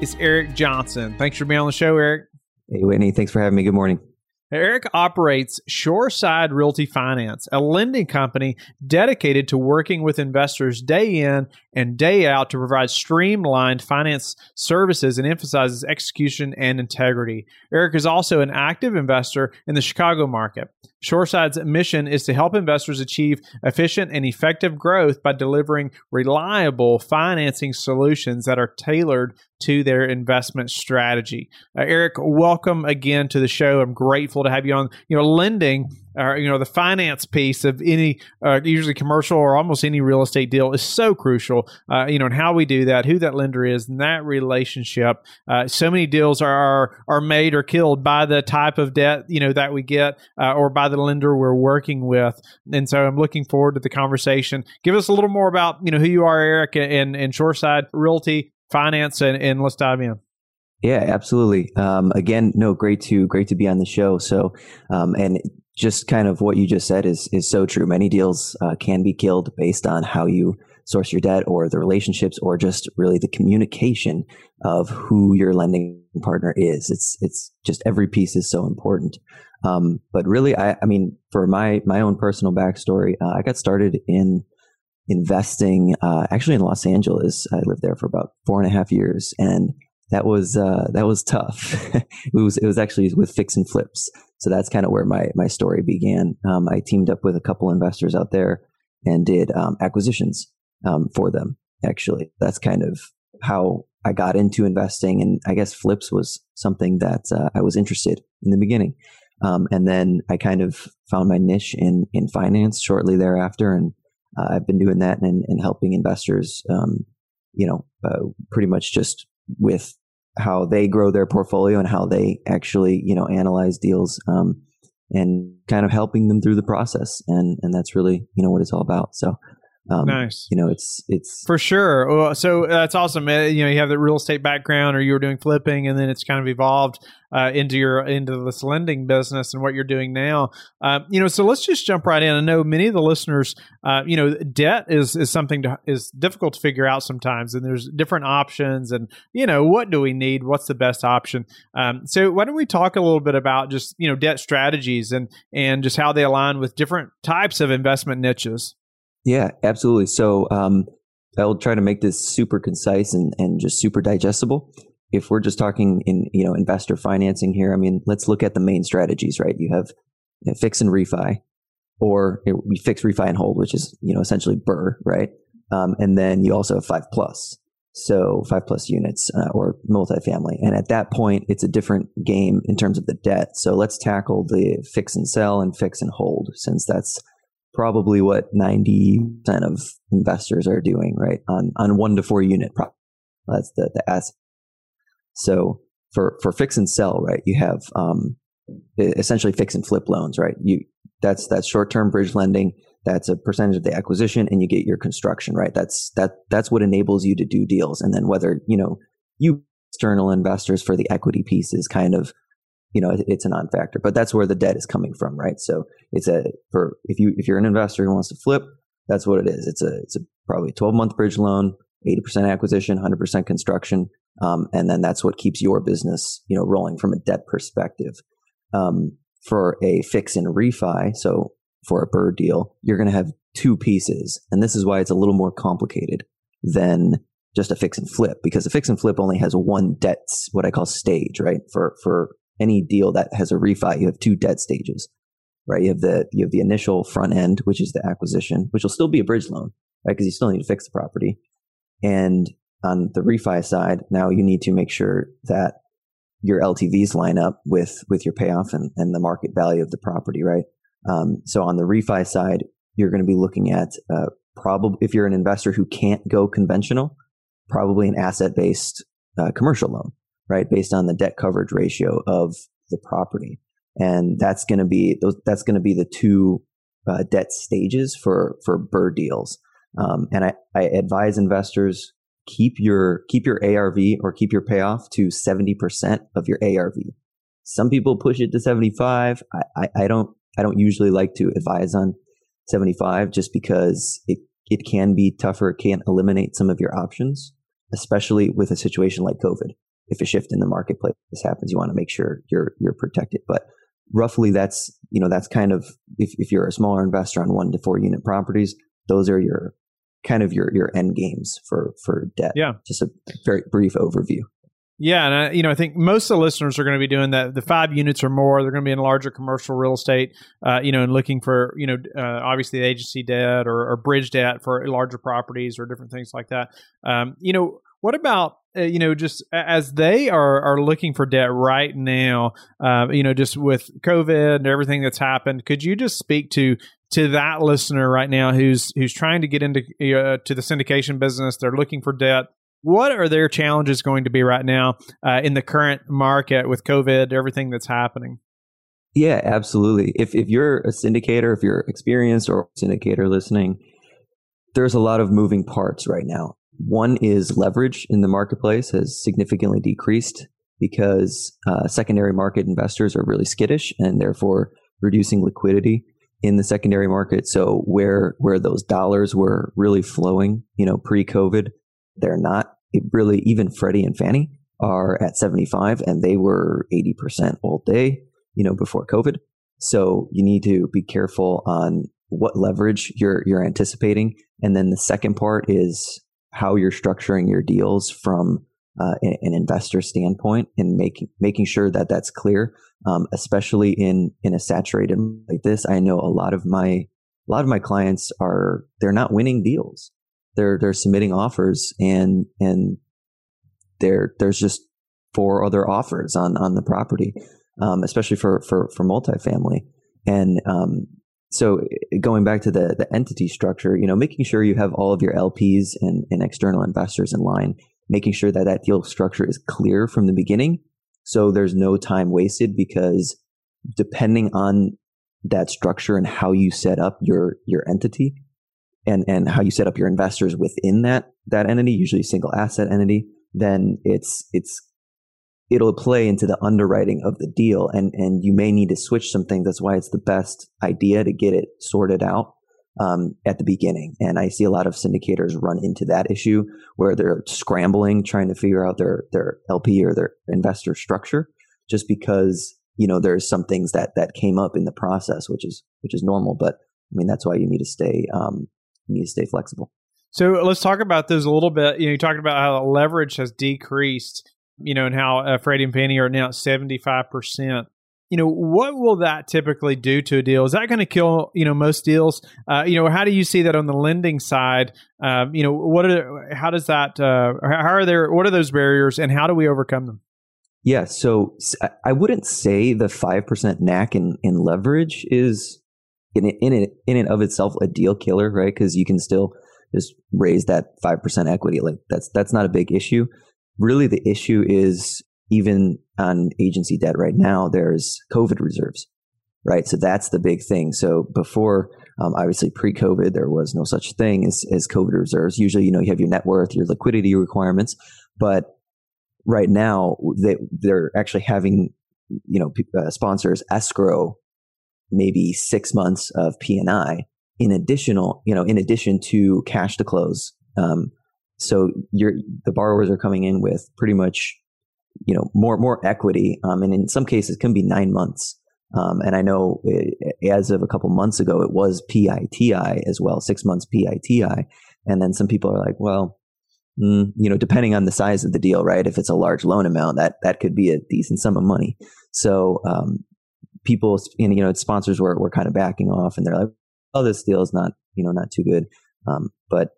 is Eric Johnson. Thanks for being on the show, Eric. Hey, Whitney. Thanks for having me. Good morning. Eric operates Shoreside Realty Finance, a lending company dedicated to working with investors day in and day out to provide streamlined finance services and emphasizes execution and integrity. Eric is also an active investor in the Chicago market. Shoreside's mission is to help investors achieve efficient and effective growth by delivering reliable financing solutions that are tailored to their investment strategy. Uh, Eric, welcome again to the show. I'm grateful to have you on. You know, lending or you know the finance piece of any uh, usually commercial or almost any real estate deal is so crucial. Uh, you know, and how we do that, who that lender is, and that relationship. Uh, so many deals are are made or killed by the type of debt you know that we get uh, or by the lender we're working with. And so I'm looking forward to the conversation. Give us a little more about you know who you are, Eric, and and Shoreside Realty Finance, and, and let's dive in. Yeah, absolutely. Um, again, no, great to great to be on the show. So, um, and just kind of what you just said is is so true. Many deals uh, can be killed based on how you source your debt, or the relationships, or just really the communication of who your lending partner is. It's it's just every piece is so important. Um, but really, I, I mean, for my my own personal backstory, uh, I got started in investing uh, actually in Los Angeles. I lived there for about four and a half years, and that was uh, that was tough. it was it was actually with fix and flips. So that's kind of where my my story began. Um, I teamed up with a couple investors out there and did um, acquisitions um, for them. Actually, that's kind of how I got into investing, and I guess flips was something that uh, I was interested in the beginning. Um, and then I kind of found my niche in in finance shortly thereafter, and uh, I've been doing that and, and helping investors. Um, you know, uh, pretty much just with how they grow their portfolio and how they actually, you know, analyze deals, um, and kind of helping them through the process. And, and that's really, you know, what it's all about. So, um, nice. You know, it's it's for sure. Well, so that's awesome. You know, you have the real estate background, or you were doing flipping, and then it's kind of evolved uh, into your into this lending business and what you're doing now. Uh, you know, so let's just jump right in. I know many of the listeners, uh, you know, debt is is something to, is difficult to figure out sometimes, and there's different options, and you know, what do we need? What's the best option? Um, so why don't we talk a little bit about just you know debt strategies and and just how they align with different types of investment niches. Yeah, absolutely. So um, I'll try to make this super concise and, and just super digestible. If we're just talking in you know investor financing here, I mean, let's look at the main strategies, right? You have you know, fix and refi, or we fix, refi, and hold, which is you know essentially BRRRR, right? Um, and then you also have five plus, so five plus units uh, or multifamily. And at that point, it's a different game in terms of the debt. So let's tackle the fix and sell and fix and hold, since that's probably what 90% of investors are doing, right? On, on one to four unit property. That's the, the asset. So for, for fix and sell, right? You have, um, essentially fix and flip loans, right? You, that's, that's short-term bridge lending. That's a percentage of the acquisition and you get your construction, right? That's, that, that's what enables you to do deals. And then whether, you know, you external investors for the equity piece is kind of you know, it's a non-factor, but that's where the debt is coming from, right? So it's a, for, if you, if you're an investor who wants to flip, that's what it is. It's a, it's a probably 12 month bridge loan, 80% acquisition, 100% construction. Um, and then that's what keeps your business, you know, rolling from a debt perspective. Um, for a fix and refi, so for a BRRRR deal, you're going to have two pieces. And this is why it's a little more complicated than just a fix and flip because a fix and flip only has one debt, what I call stage, right? For, for any deal that has a refi, you have two debt stages, right? You have the, you have the initial front end, which is the acquisition, which will still be a bridge loan, right? Because you still need to fix the property. And on the refi side, now you need to make sure that your LTVs line up with, with your payoff and, and the market value of the property, right? Um, so on the refi side, you're going to be looking at, uh, probably if you're an investor who can't go conventional, probably an asset based uh, commercial loan right? Based on the debt coverage ratio of the property. And that's going to be those, that's going to be the two uh, debt stages for, for BRRRR deals. Um, and I, I advise investors keep your, keep your ARV or keep your payoff to 70% of your ARV. Some people push it to 75. I, I, I don't, I don't usually like to advise on 75 just because it, it can be tougher. It can eliminate some of your options, especially with a situation like COVID. If a shift in the marketplace happens, you want to make sure you're, you're protected. But roughly that's, you know, that's kind of, if, if you're a smaller investor on one to four unit properties, those are your kind of your, your end games for, for debt. Yeah. Just a very brief overview. Yeah, and I, you know, I think most of the listeners are going to be doing that. The five units or more, they're going to be in larger commercial real estate, uh, you know, and looking for, you know, uh, obviously agency debt or, or, bridge debt for larger properties or different things like that. Um, you know, what about uh, you know just as they are are looking for debt right now? Uh, you know, just with COVID and everything that's happened, could you just speak to to that listener right now who's who's trying to get into uh, to the syndication business? They're looking for debt what are their challenges going to be right now uh, in the current market with COVID, everything that's happening? Yeah, absolutely. If if you're a syndicator, if you're experienced or syndicator listening, there's a lot of moving parts right now. One is leverage in the marketplace has significantly decreased because uh, secondary market investors are really skittish and therefore reducing liquidity in the secondary market. So where where those dollars were really flowing, you know, pre-COVID, they're not it really even Freddie and Fannie are at 75 and they were 80% all day, you know, before COVID. So you need to be careful on what leverage you're you're anticipating. And then the second part is how you're structuring your deals from uh, an, investor standpoint and making making sure that that's clear, um, especially in in a saturated like this. I know a lot of my a lot of my clients are they're not winning deals they're they're submitting offers and and there there's just four other offers on on the property, um, especially for for for multifamily. And um, so going back to the the entity structure, you know, making sure you have all of your LPs and, and external investors in line, making sure that that deal structure is clear from the beginning, so there's no time wasted because depending on that structure and how you set up your your entity and and how you set up your investors within that that entity, usually single asset entity, then it's it's it'll play into the underwriting of the deal and and you may need to switch some things. That's why it's the best idea to get it sorted out um, at the beginning. And I see a lot of syndicators run into that issue where they're scrambling trying to figure out their their LP or their investor structure just because you know there's some things that that came up in the process, which is which is normal. But I mean that's why you need to stay um, you need to stay flexible. So let's talk about those a little bit. You know, you talked about how leverage has decreased, you know, and how uh, Freddie and Fannie are now at 75%. You know, what will that typically do to a deal? Is that going to kill, you know, most deals? Uh, you know, how do you see that on the lending side? Um, you know, what are, how does that, uh, how are there, what are those barriers and how do we overcome them? Yeah. So I wouldn't say the 5% knack in, in leverage is in in in and of itself a deal killer, right? Because you can still just raise that five percent equity. Like that's that's not a big issue. Really, the issue is even on agency debt right now. There's COVID reserves, right? So that's the big thing. So before, um, obviously pre-COVID, there was no such thing as, as COVID reserves. Usually, you know, you have your net worth, your liquidity requirements, but right now they they're actually having you know uh, sponsors escrow maybe six months of P&I in additional, you know, in addition to cash to close. Um, so you're, the borrowers are coming in with pretty much, you know, more, more equity. Um, and in some cases can be nine months. Um, and I know it, as of a couple months ago, it was PITI as well, six months PITI. And then some people are like, well, mm, you know, depending on the size of the deal, right? If it's a large loan amount, that, that could be a decent sum of money. So, um, people, you know, sponsors were, were kind of backing off and they're like, oh, this deal is not, you know, not too good. Um, but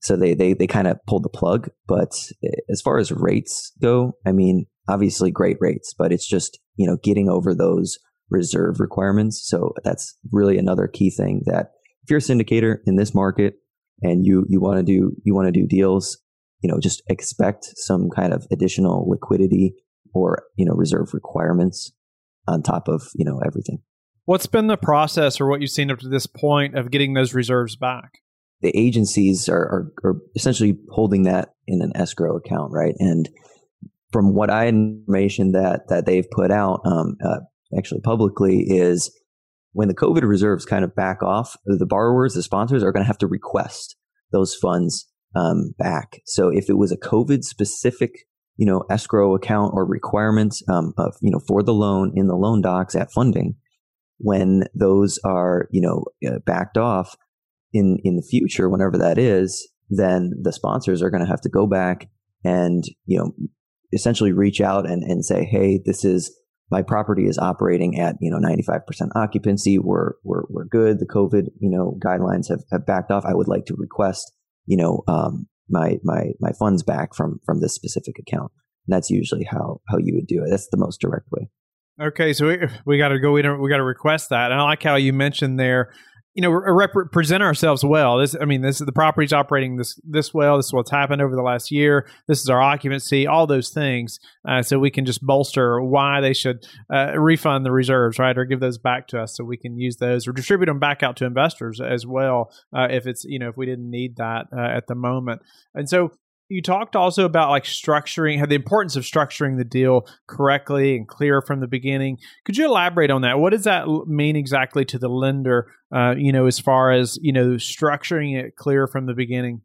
so they, they, they kind of pulled the plug. But eh, as far as rates go, I mean, obviously great rates, but it's just, you know, getting over those reserve requirements. So that's really another key thing that if you're a syndicator in this market and you, you want to do, you want to do deals, you know, just expect some kind of additional liquidity or, you know, reserve requirements on top of, you know, everything. What's been the process or what you've seen up to this point of getting those reserves back? The agencies are, are, are essentially holding that in an escrow account, right? And from what I information that that they've put out, um, uh, actually publicly, is when the COVID reserves kind of back off, the borrowers, the sponsors are going to have to request those funds um, back. So if it was a COVID specific, you know, escrow account or requirements um, of, you know, for the loan in the loan docs at funding, when those are, you know, uh, backed off in, in the future, whenever that is, then the sponsors are going to have to go back and, you know, essentially reach out and, and say, Hey, this is, my property is operating at, you know, 95% occupancy. We're, we're, we're good. The COVID, you know, guidelines have, have backed off. I would like to request, you know, um, my, my, my funds back from, from this specific account. And that's usually how, how you would do it. That's the most direct way. Okay, so we, we got to go in. We got to request that. And I like how you mentioned there you know rep- present ourselves well. This i mean this is the property's operating this this well. This is what's happened over the last year. This is our occupancy all those things uh, so we can just bolster why they should uh, refund the reserves right or give those back to us so we can use those or distribute them back out to investors as well uh, if it's you know if we didn't need that uh, at the moment. And so you talked also about like structuring, the importance of structuring the deal correctly and clear from the beginning. Could you elaborate on that? What does that mean exactly to the lender? Uh, you know, as far as you know, structuring it clear from the beginning.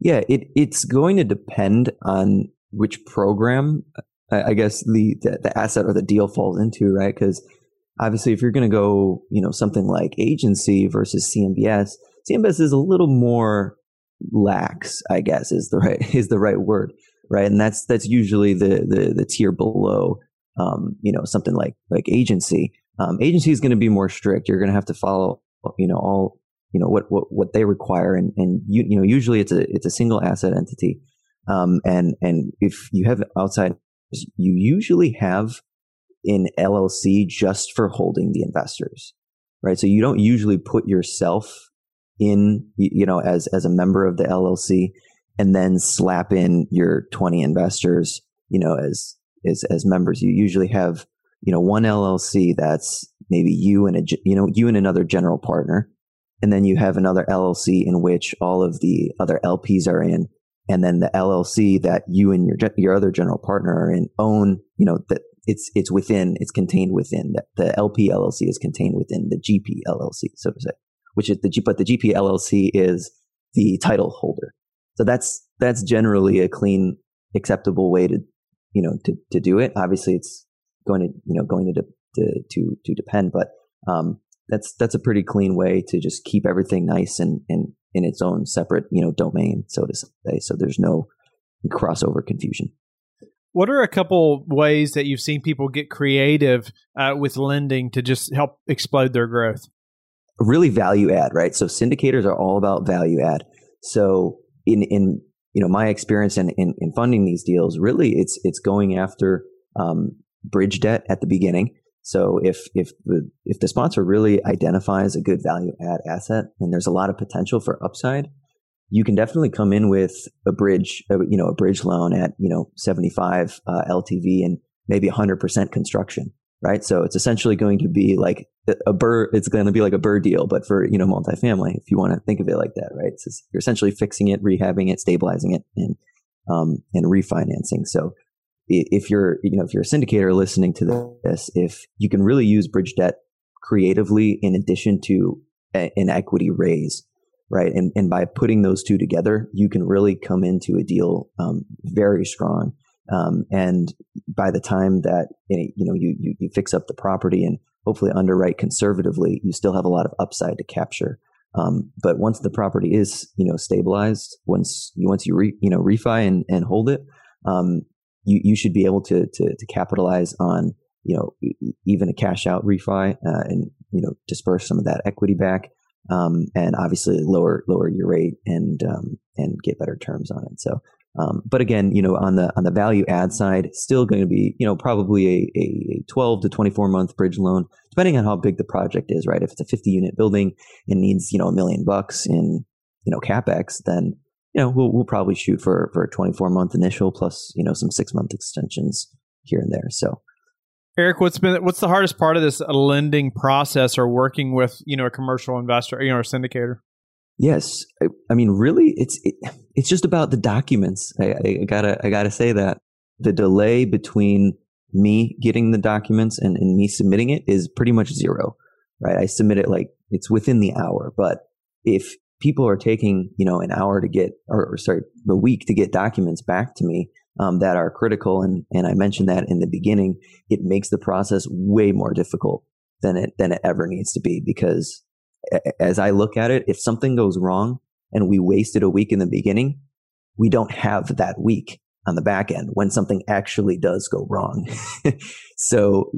Yeah, it it's going to depend on which program, I guess the the, the asset or the deal falls into, right? Because obviously, if you're going to go, you know, something like agency versus CMBS, CMBS is a little more lax, I guess is the right is the right word, right? And that's that's usually the the, the tier below, um, you know, something like like agency. Um, agency is going to be more strict. You're going to have to follow, you know, all you know what what, what they require, and and you you know usually it's a it's a single asset entity, um, and and if you have outside, you usually have an LLC just for holding the investors, right? So you don't usually put yourself in, you know, as, as a member of the LLC and then slap in your 20 investors, you know, as, as, as members. You usually have, you know, one LLC that's maybe you and a, you know, you and another general partner. And then you have another LLC in which all of the other LPs are in. And then the LLC that you and your, your other general partner are in own, you know, that it's, it's within, it's contained within the, the LP LLC is contained within the GP LLC, so to say which is the G, but the GP LLC is the title holder. So that's that's generally a clean, acceptable way to you know to to do it. Obviously, it's going to you know going to to to, to depend, but um, that's that's a pretty clean way to just keep everything nice and and in its own separate you know domain, so to say. So there's no crossover confusion. What are a couple ways that you've seen people get creative uh, with lending to just help explode their growth? Really value add, right? So syndicators are all about value add. So in, in, you know, my experience in, in, in funding these deals, really it's, it's going after, um, bridge debt at the beginning. So if, if the, if the sponsor really identifies a good value add asset and there's a lot of potential for upside, you can definitely come in with a bridge, uh, you know, a bridge loan at, you know, 75 uh, LTV and maybe 100% construction right? So it's essentially going to be like a BRRRR. It's going to be like a BRRRR deal, but for you know multifamily, if you want to think of it like that, right? Just, you're essentially fixing it, rehabbing it, stabilizing it, and um, and refinancing. So if you're you know if you're a syndicator listening to this, if you can really use bridge debt creatively in addition to a, an equity raise, right? And and by putting those two together, you can really come into a deal um, very strong um, and by the time that you know you, you, you fix up the property and hopefully underwrite conservatively, you still have a lot of upside to capture. Um, but once the property is you know stabilized, once you once you re, you know refi and, and hold it, um, you you should be able to to, to capitalize on you know even a cash out refi uh, and you know disperse some of that equity back. Um, and obviously lower lower your rate and um, and get better terms on it. So um, but again, you know, on the on the value add side, still going to be, you know, probably a, a 12 to 24 month bridge loan, depending on how big the project is, right? If it's a 50 unit building and needs, you know, a million bucks in, you know, capex, then you know, we'll, we'll probably shoot for, for a 24 month initial plus, you know, some six month extensions here and there. So, Eric, what's been what's the hardest part of this lending process or working with you know a commercial investor, you know, a syndicator? Yes, I, I mean, really, it's it, it's just about the documents. I, I, gotta I gotta say that the delay between me getting the documents and, and me submitting it is pretty much zero, right? I submit it like it's within the hour, but if people are taking you know an hour to get or, or sorry a week to get documents back to me um, that are critical and and I mentioned that in the beginning it makes the process way more difficult than it than it ever needs to be because as I look at it if something goes wrong and we wasted a week in the beginning we don't have that week on the back end when something actually does go wrong so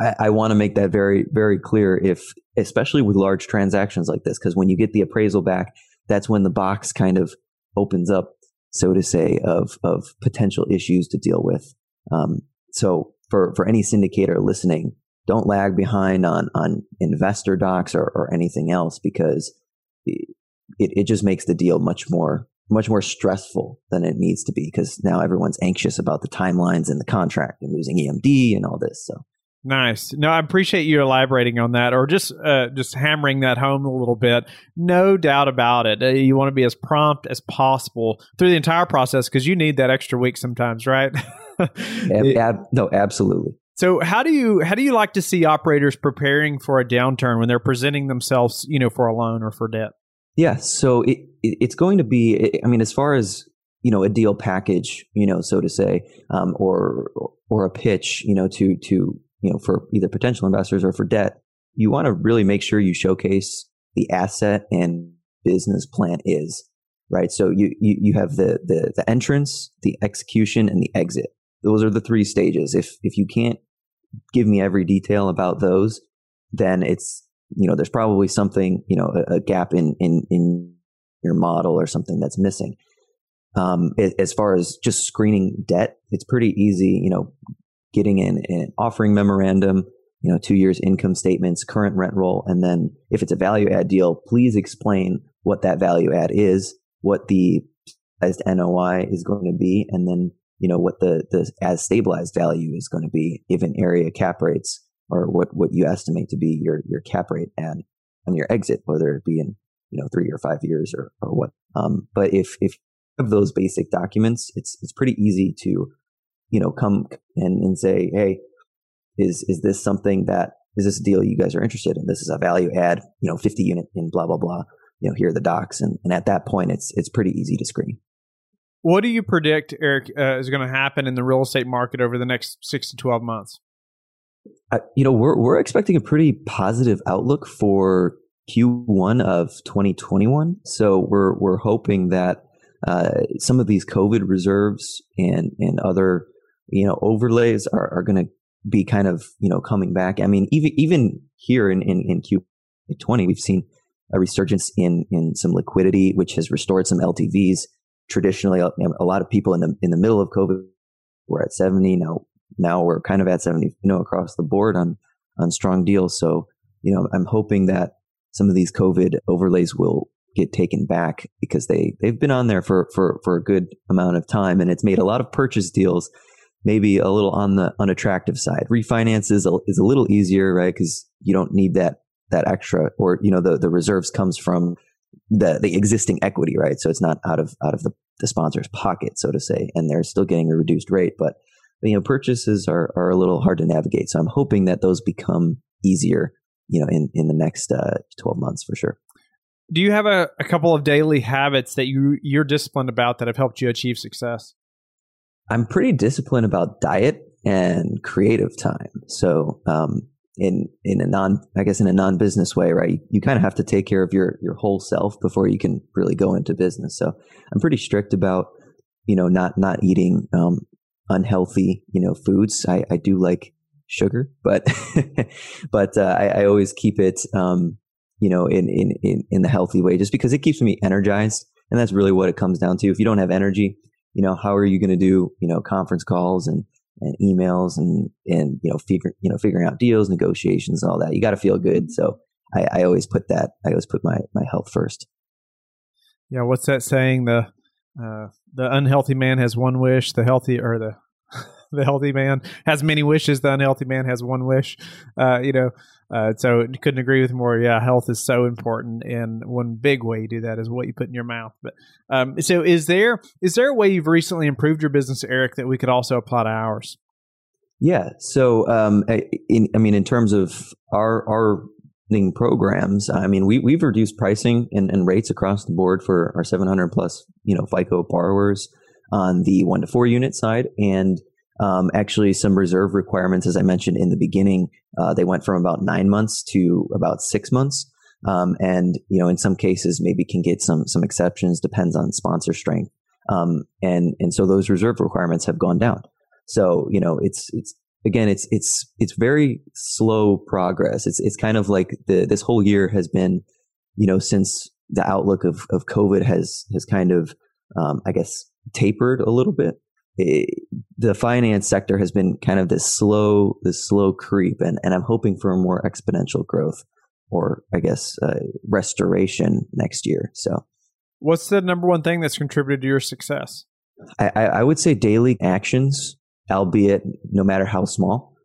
I, I want to make that very very clear if especially with large transactions like this because when you get the appraisal back that's when the box kind of opens up so to say, of of potential issues to deal with. Um, so for for any syndicator listening, don't lag behind on on investor docs or, or anything else because it, it just makes the deal much more much more stressful than it needs to be because now everyone's anxious about the timelines and the contract and losing EMD and all this. So Nice. No, I appreciate you elaborating on that, or just uh, just hammering that home a little bit. No doubt about it. Uh, you want to be as prompt as possible through the entire process because you need that extra week sometimes, right? ab- ab- no, absolutely. So, how do you how do you like to see operators preparing for a downturn when they're presenting themselves, you know, for a loan or for debt? Yeah. So it, it it's going to be. I mean, as far as you know, a deal package, you know, so to say, um, or or a pitch, you know, to to you know, for either potential investors or for debt, you want to really make sure you showcase the asset and business plan is right. So you you, you have the, the the entrance, the execution, and the exit. Those are the three stages. If if you can't give me every detail about those, then it's you know there's probably something you know a, a gap in in in your model or something that's missing. Um, as far as just screening debt, it's pretty easy. You know, getting in an offering memorandum, you know, two years income statements, current rent roll, and then if it's a value add deal, please explain what that value add is, what the NOI is going to be, and then you know what the the as stabilized value is going to be given area cap rates or what what you estimate to be your your cap rate and on your exit, whether it be in you know three or five years or or what. Um, but if if of those basic documents, it's it's pretty easy to you know, come and, and say, Hey, is, is this something that, is this a deal you guys are interested in? This is a value add, you know, 50 unit in blah, blah, blah. You know, here are the docs. And, and at that point, it's, it's pretty easy to screen. What do you predict, Eric, uh, is going to happen in the real estate market over the next six to 12 months? Uh, you know, we're, we're expecting a pretty positive outlook for Q1 of 2021. So we're, we're hoping that uh, some of these COVID reserves and, and other you know, overlays are, are going to be kind of, you know, coming back. I mean, even, even here in, in, in Q20, we've seen a resurgence in, in some liquidity, which has restored some LTVs. Traditionally, a, lot of people in the, in the middle of COVID were at 70. Now, now we're kind of at 70, you know, across the board on, on strong deals. So, you know, I'm hoping that some of these COVID overlays will get taken back because they, they've been on there for, for, for a good amount of time and it's made a lot of purchase deals maybe a little on the unattractive side. Refinance is a, is a little easier, right? Because you don't need that that extra, or you know, the the reserves comes from the the existing equity, right? So it's not out of out of the, the sponsor's pocket, so to say, and they're still getting a reduced rate. But you know, purchases are are a little hard to navigate. So I'm hoping that those become easier, you know, in in the next uh, 12 months for sure. Do you have a, a couple of daily habits that you you're disciplined about that have helped you achieve success? I'm pretty disciplined about diet and creative time. So, um, in in a non, I guess in a non business way, right? You, you kind of have to take care of your your whole self before you can really go into business. So, I'm pretty strict about you know not not eating um, unhealthy you know foods. I, I do like sugar, but but uh, I, I, always keep it um, you know in, in in in the healthy way, just because it keeps me energized, and that's really what it comes down to. If you don't have energy, you know, how are you going to do, you know, conference calls and, and emails and, and, you know, figure, you know, figuring out deals, negotiations, and all that. You got to feel good. So I, I always put that, I always put my, my health first. Yeah. What's that saying? The, uh, the unhealthy man has one wish. The healthy or the the healthy man has many wishes. The unhealthy man has one wish. Uh, you know, uh, so couldn't agree with more. Yeah, health is so important, and one big way you do that is what you put in your mouth. But um, so, is there is there a way you've recently improved your business, Eric, that we could also apply to ours? Yeah. So, um, in, I mean, in terms of our our programs, I mean, we we've reduced pricing and, and rates across the board for our 700 plus, you know, FICO borrowers on the one to four unit side, and um, actually some reserve requirements, as I mentioned in the beginning, uh, they went from about nine months to about six months. Um, and you know, in some cases, maybe can get some some exceptions. Depends on sponsor strength. Um, and and so those reserve requirements have gone down. So you know, it's it's again, it's it's it's very slow progress. It's it's kind of like the this whole year has been, you know, since the outlook of of COVID has has kind of, um, I guess, tapered a little bit it, the finance sector has been kind of this slow, this slow creep, and, and I'm hoping for a more exponential growth, or I guess uh, restoration next year. So, what's the number one thing that's contributed to your success? I, I would say daily actions, albeit no matter how small.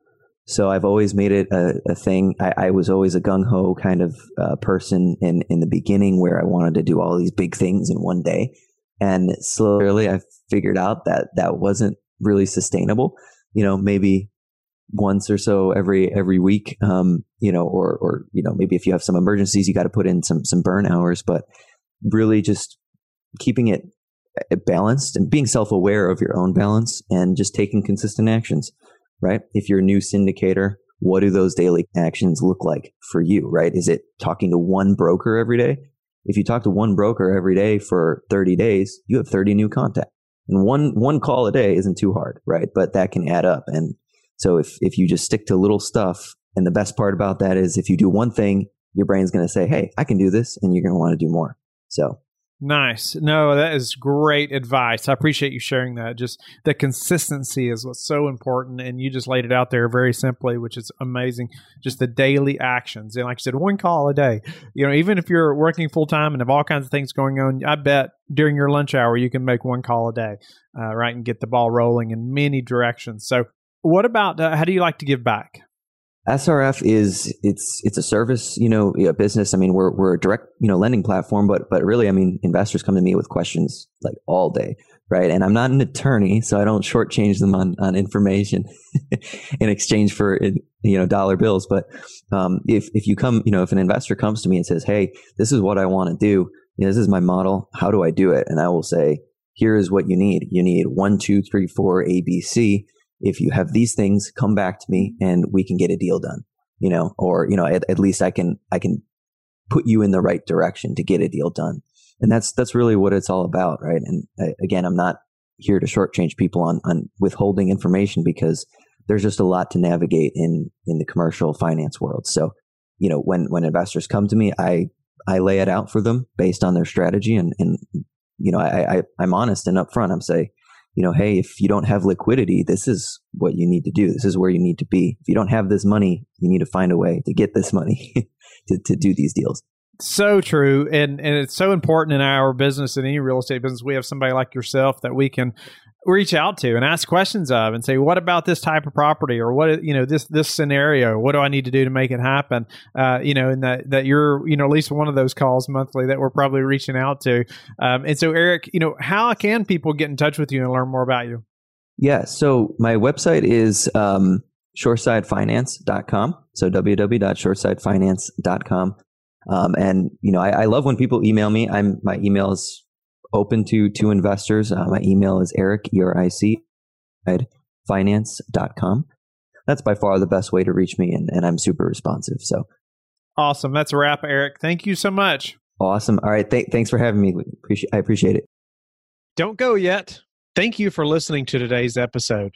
So I've always made it a, a thing. I, I, was always a gung ho kind of uh, person in in the beginning, where I wanted to do all these big things in one day. And slowly I figured out that that wasn't really sustainable. You know, maybe once or so every every week um, you know or or you know maybe if you have some emergencies you got to put in some some burn hours but really just keeping it eh, balanced and being self-aware of your own balance and just taking consistent actions right if you're a new syndicator what do those daily actions look like for you right is it talking to one broker every day if you talk to one broker every day for 30 days, you have 30 new contacts. And one one call a day isn't too hard, right? But that can add up. And so if if you just stick to little stuff, and the best part about that is if you do one thing, your brain's going to say, "Hey, I can do this," and you're going to want to do more. So Nice. No, that is great advice. I appreciate you sharing that. Just the consistency is what's so important. And you just laid it out there very simply, which is amazing. Just the daily actions. And like you said, one call a day. You know, even if you're working full time and have all kinds of things going on, I bet during your lunch hour, you can make one call a day, uh, right? And get the ball rolling in many directions. So, what about uh, how do you like to give back? SRF is it's it's a service, you know, a business. I mean, we're we're a direct, you know, lending platform, but but really, I mean, investors come to me with questions like all day, right? And I'm not an attorney, so I don't shortchange them on on information in exchange for you know dollar bills. But um, if if you come, you know, if an investor comes to me and says, "Hey, this is what I want to do. You know, this is my model. How do I do it?" and I will say, "Here is what you need. You need one, two, three, four, ABC." If you have these things, come back to me and we can get a deal done, you know, or, you know, at, at least I can, I can put you in the right direction to get a deal done. And that's, that's really what it's all about. Right. And uh, again, I'm not here to shortchange people on, on withholding information because there's just a lot to navigate in, in the commercial finance world. So, you know, when, when investors come to me, I, I lay it out for them based on their strategy and, and, you know, I, I, I'm honest and upfront. I'm say, you know, hey, if you don't have liquidity, this is what you need to do. This is where you need to be. If you don't have this money, you need to find a way to get this money to, to do these deals. So true. And and it's so important in our business, in any real estate business, we have somebody like yourself that we can reach out to and ask questions of and say what about this type of property? or what you know this this scenario? What do i need to do to make it happen? Uh, you know and that that you're you know at least one of those calls monthly that we're probably reaching out to. Um, and so eric you know how can people get in touch with you and learn more about you? Yeah so my website is um, shoresidefinance.com so www.shoresidefinance.com um, and you know I, I love when people email me. I'm my email is open to to investors. Uh, my email is eric, E-R-I-C, at finance.com. That's by far the best way to reach me, and, and I'm super responsive. So awesome. That's a wrap, Eric. Thank you so much. Awesome. All right. Th- thanks for having me. Appreciate, I appreciate it. Don't go yet. Thank you for listening to today's episode.